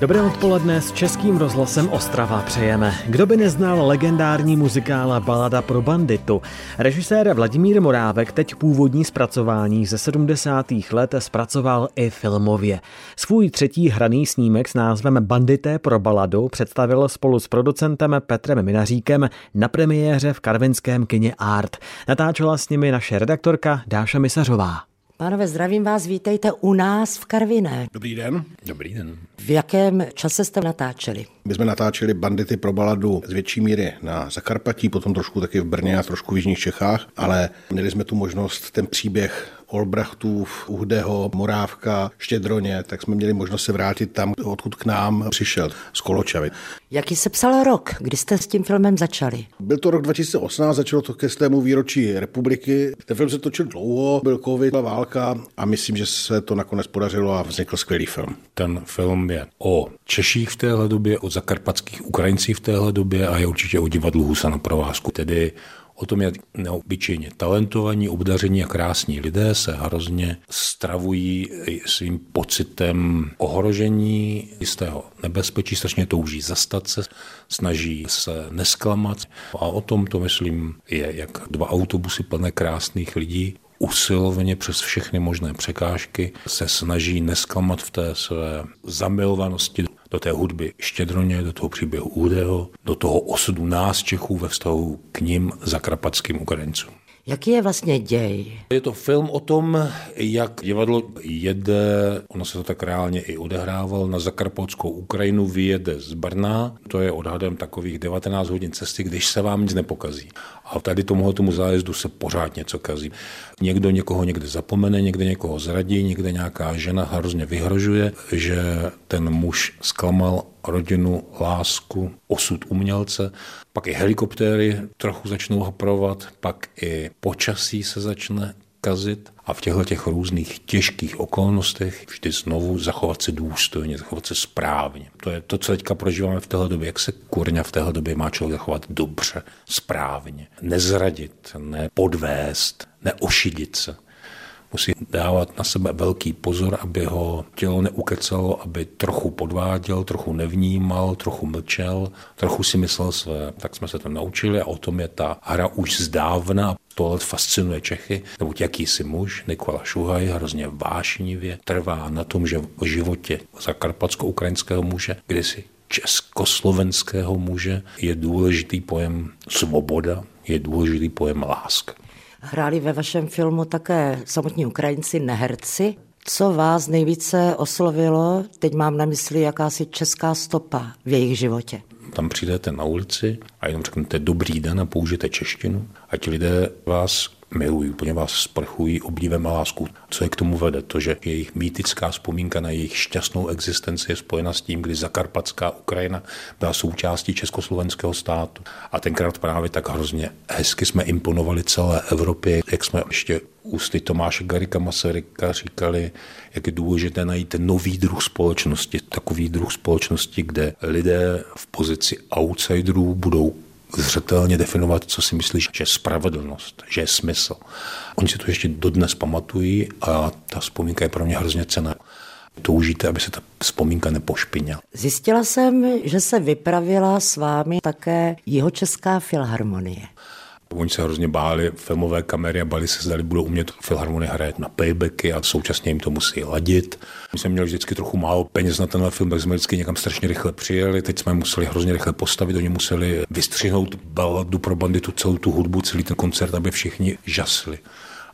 Dobré odpoledne s Českým rozhlasem Ostrava přejeme. Kdo by neznal legendární muzikála Balada pro banditu? Režisér Vladimír Morávek teď původní zpracování ze 70. let zpracoval i filmově. Svůj třetí hraný snímek s názvem Bandité pro baladu představil spolu s producentem Petrem Minaříkem na premiéře v karvinském kině Art. Natáčela s nimi naše redaktorka Dáša Misařová. Pánové, zdravím vás, vítejte u nás v Karviné. Dobrý den. Dobrý den. V jakém čase jste natáčeli? My jsme natáčeli bandity pro baladu z větší míry na Zakarpatí, potom trošku taky v Brně a trošku v Jižních Čechách, ale měli jsme tu možnost ten příběh Olbrachtův, Uhdeho, Morávka, Štědroně, tak jsme měli možnost se vrátit tam, odkud k nám přišel, z Koločavy. Jaký se psal rok, kdy jste s tím filmem začali? Byl to rok 2018, začalo to ke stému výročí republiky. Ten film se točil dlouho, byl covid, byla válka a myslím, že se to nakonec podařilo a vznikl skvělý film. Ten film je o Češích v téhle době, o zakarpatských Ukrajincích v téhle době a je určitě o divadlu Husa na provázku, tedy o tom, jak neobyčejně talentovaní, obdaření a krásní lidé se hrozně stravují svým pocitem ohrožení, jistého nebezpečí, strašně touží zastat se, snaží se nesklamat. A o tom to, myslím, je, jak dva autobusy plné krásných lidí usilovně přes všechny možné překážky se snaží nesklamat v té své zamilovanosti do té hudby Štědroně, do toho příběhu Údeho, do toho osudu nás Čechů ve vztahu k ním zakrapatským Ukrajincům. Jaký je vlastně děj? Je to film o tom, jak divadlo jede, ono se to tak reálně i odehrával, na zakarpatskou Ukrajinu vyjede z Brna, to je odhadem takových 19 hodin cesty, když se vám nic nepokazí. A tady tomuhle tomu zájezdu se pořád něco kazí. Někdo někoho někde zapomene, někde někoho zradí, někde nějaká žena hrozně vyhrožuje, že ten muž zklamal rodinu, lásku, osud umělce. Pak i helikoptéry trochu začnou hoprovat, pak i počasí se začne kazit a v těchto těch různých těžkých okolnostech vždy znovu zachovat se důstojně, zachovat se správně. To je to, co teďka prožíváme v téhle době, jak se kurňa v téhle době má člověk zachovat dobře, správně, nezradit, nepodvést, neošidit se musí dávat na sebe velký pozor, aby ho tělo neukecalo, aby trochu podváděl, trochu nevnímal, trochu mlčel, trochu si myslel své. Tak jsme se to naučili a o tom je ta hra už zdávna. Tohle fascinuje Čechy, nebo jakýsi muž, Nikola Šuhaj, hrozně vášnivě trvá na tom, že v životě zakarpatsko-ukrajinského muže kdysi československého muže je důležitý pojem svoboda, je důležitý pojem láska. Hráli ve vašem filmu také samotní Ukrajinci, neherci. Co vás nejvíce oslovilo? Teď mám na mysli jakási česká stopa v jejich životě. Tam přijdete na ulici a jenom řeknete dobrý den a použijete češtinu a ti lidé vás milují, úplně vás sprchují obdivem a lásku. Co je k tomu vede? To, že jejich mýtická vzpomínka na jejich šťastnou existenci je spojena s tím, kdy zakarpatská Ukrajina byla součástí československého státu. A tenkrát právě tak hrozně hezky jsme imponovali celé Evropě, jak jsme ještě ústy Tomáše Garika Masaryka říkali, jak je důležité najít nový druh společnosti, takový druh společnosti, kde lidé v pozici outsiderů budou zřetelně definovat, co si myslíš, že je spravedlnost, že je smysl. Oni si to ještě dodnes pamatují a ta vzpomínka je pro mě hrozně cená. Toužíte, aby se ta vzpomínka nepošpinila. Zjistila jsem, že se vypravila s vámi také Jihočeská filharmonie. Oni se hrozně báli filmové kamery a báli se, zda budou umět filharmonie hrát na playbacky a současně jim to musí ladit. My jsme měli vždycky trochu málo peněz na tenhle film, tak jsme vždycky někam strašně rychle přijeli. Teď jsme museli hrozně rychle postavit, oni museli vystřihnout baladu pro banditu, celou tu hudbu, celý ten koncert, aby všichni žasli.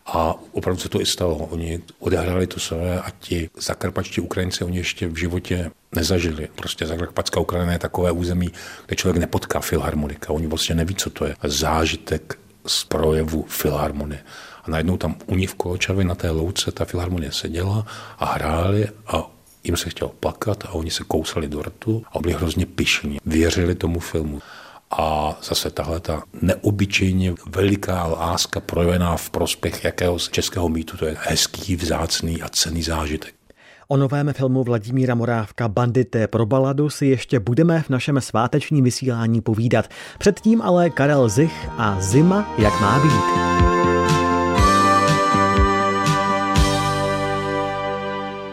A opravdu se to i stalo. Oni odehráli to své a ti zakarpačtí Ukrajinci, oni ještě v životě nezažili. Prostě zakarpatská Ukrajina je takové území, kde člověk nepotká filharmonika. Oni vlastně neví, co to je. Zážitek z projevu filharmonie. A najednou tam u ní v Koločavě na té louce ta filharmonie seděla a hráli a jim se chtělo plakat a oni se kousali do rtu a byli hrozně pišní. Věřili tomu filmu. A zase tahle ta neobyčejně veliká láska projevená v prospěch jakého českého mýtu, to je hezký, vzácný a cený zážitek. O novém filmu Vladimíra Morávka Bandité pro baladu si ještě budeme v našem svátečním vysílání povídat. Předtím ale Karel Zich a Zima, jak má být.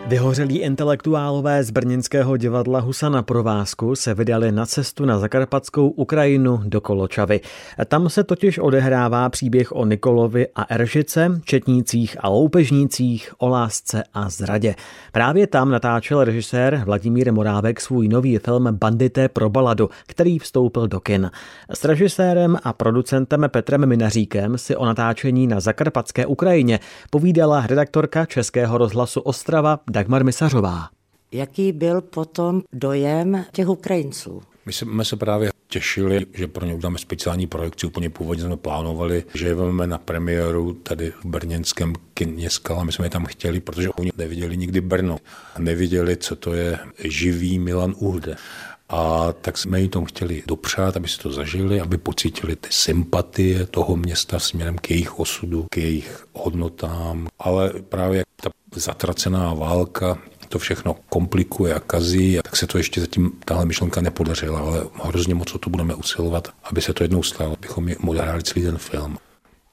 Vyhořelí intelektuálové z brněnského divadla Husa na provázku se vydali na cestu na zakarpatskou Ukrajinu do Koločavy. Tam se totiž odehrává příběh o Nikolovi a Eržice, četnících a loupežnících, o lásce a zradě. Právě tam natáčel režisér Vladimír Morávek svůj nový film Bandité pro baladu, který vstoupil do kin. S režisérem a producentem Petrem Minaříkem si o natáčení na zakarpatské Ukrajině povídala redaktorka Českého rozhlasu Ostrava Dagmar Misařová. Jaký byl potom dojem těch Ukrajinců? My jsme se právě těšili, že pro ně uděláme speciální projekci. Úplně původně jsme plánovali, že je vezmeme na premiéru tady v brněnském kině Skala. My jsme je tam chtěli, protože oni neviděli nikdy Brno. Neviděli, co to je živý Milan Uhde. A tak jsme jim tom chtěli dopřát, aby si to zažili, aby pocítili ty sympatie toho města směrem k jejich osudu, k jejich hodnotám. Ale právě ta zatracená válka to všechno komplikuje a kazí, tak se to ještě zatím tahle myšlenka nepodařila, ale hrozně moc o to budeme usilovat, aby se to jednou stalo, abychom odehráli celý ten film.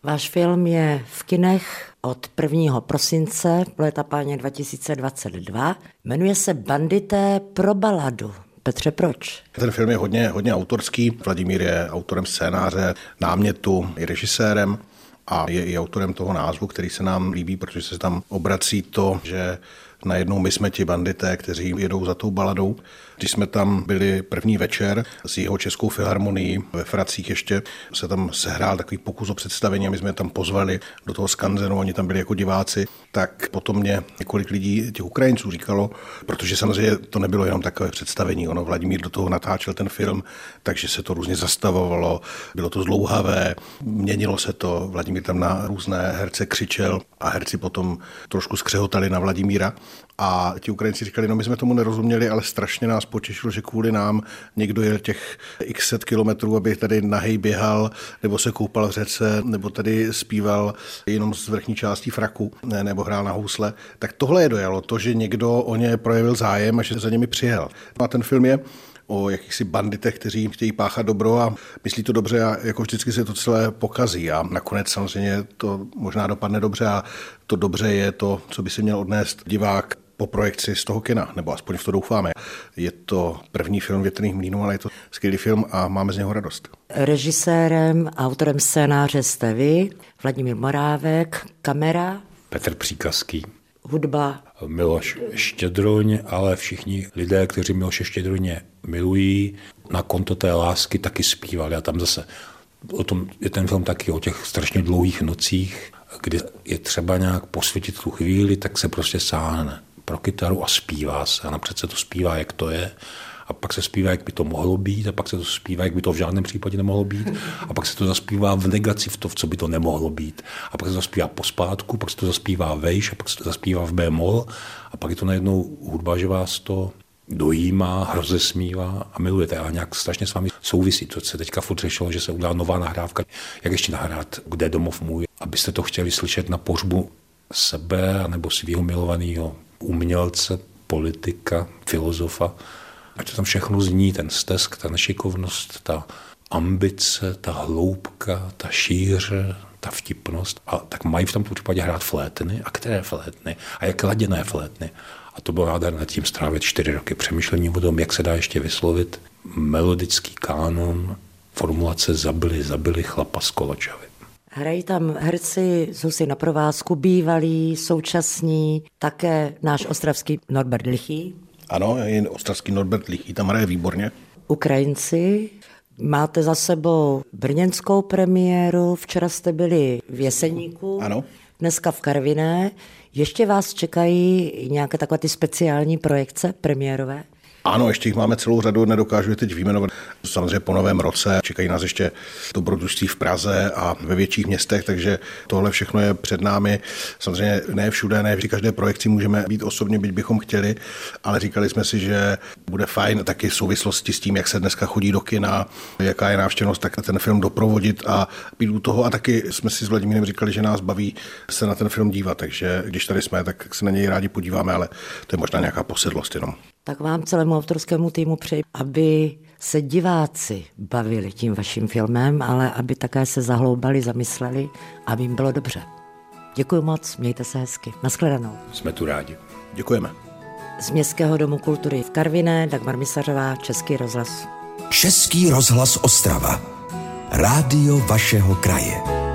Váš film je v kinech od 1. prosince léta páně 2022. Jmenuje se Bandité pro baladu. Petře, proč? Ten film je hodně, hodně autorský. Vladimír je autorem scénáře, námětu, i režisérem a je i autorem toho názvu, který se nám líbí, protože se tam obrací to, že najednou my jsme ti bandité, kteří jedou za tou baladou. Když jsme tam byli první večer s jeho českou filharmonií ve Fracích ještě, se tam sehrál takový pokus o představení a my jsme tam pozvali do toho skanzenu, oni tam byli jako diváci, tak potom mě několik lidí, těch Ukrajinců říkalo, protože samozřejmě to nebylo jenom takové představení, ono Vladimír do toho natáčel ten film, takže se to různě zastavovalo, bylo to zlouhavé, měnilo se to, Vladimír tam na různé herce křičel a herci potom trošku skřehotali na Vladimíra a ti Ukrajinci říkali, no my jsme tomu nerozuměli, ale strašně nás potěšilo, že kvůli nám někdo jel těch x set kilometrů, aby tady nahej běhal, nebo se koupal v řece, nebo tady zpíval jenom z vrchní části fraku, ne, nebo hrál na housle. Tak tohle je dojalo, to, že někdo o ně projevil zájem a že za nimi přijel. A ten film je o jakýchsi banditech, kteří chtějí páchat dobro a myslí to dobře a jako vždycky se to celé pokazí a nakonec samozřejmě to možná dopadne dobře a to dobře je to, co by si měl odnést divák po projekci z toho kina, nebo aspoň v to doufáme. Je to první film Větrných mlínů, ale je to skvělý film a máme z něho radost. Režisérem, autorem scénáře jste vy, Vladimír Morávek, kamera. Petr Příkazký. Hudba. Miloš Štědroň, ale všichni lidé, kteří Miloše Štědroně milují, na konto té lásky taky zpívali. A tam zase o tom je ten film taky o těch strašně dlouhých nocích, kdy je třeba nějak posvětit tu chvíli, tak se prostě sáhne pro kytaru a zpívá se. A napřed se to zpívá, jak to je, a pak se zpívá, jak by to mohlo být, a pak se to zpívá, jak by to v žádném případě nemohlo být, a pak se to zaspívá v negaci v to, v co by to nemohlo být. A pak se to zaspívá pospátku, pak se to zaspívá vejš, a pak se to zaspívá v bémol, a pak je to najednou hudba, že vás to dojímá, rozesmívá a milujete. A nějak strašně s vámi souvisí. To se teďka furt řešilo, že se udělá nová nahrávka, jak ještě nahrát, kde domov můj, abyste to chtěli slyšet na pohřbu sebe nebo svého milovaného umělce, politika, filozofa. Ať to tam všechno zní, ten stesk, ta nešikovnost, ta ambice, ta hloubka, ta šíře, ta vtipnost. A tak mají v tomto případě hrát flétny. A které flétny? A jak laděné flétny? A to bylo nádherné tím strávit čtyři roky přemýšlení o tom, jak se dá ještě vyslovit melodický kánon, formulace zabili, zabili chlapa z Koločavy. Hrají tam herci z Husy na provázku, bývalí, současní, také náš ostravský Norbert Lichý. Ano, jen ostravský Norbert Lichý tam hraje výborně. Ukrajinci, máte za sebou brněnskou premiéru, včera jste byli v Jeseníku, ano. dneska v Karviné. Ještě vás čekají nějaké takové ty speciální projekce premiérové? Ano, ještě jich máme celou řadu, nedokážu je teď vyjmenovat. Samozřejmě po novém roce čekají nás ještě dobrodružství v Praze a ve větších městech, takže tohle všechno je před námi. Samozřejmě ne všude, ne vždy každé projekci můžeme být osobně, byť bychom chtěli, ale říkali jsme si, že bude fajn taky v souvislosti s tím, jak se dneska chodí do kina, jaká je návštěvnost, tak ten film doprovodit a být u toho. A taky jsme si s Vladimírem říkali, že nás baví se na ten film dívat, takže když tady jsme, tak se na něj rádi podíváme, ale to je možná nějaká posedlost jenom tak vám celému autorskému týmu přeji, aby se diváci bavili tím vaším filmem, ale aby také se zahloubali, zamysleli, aby jim bylo dobře. Děkuji moc, mějte se hezky. Naschledanou. Jsme tu rádi. Děkujeme. z Městského domu kultury v Karviné, Dagmar Misařová, Český rozhlas. Český rozhlas Ostrava. Rádio vašeho kraje.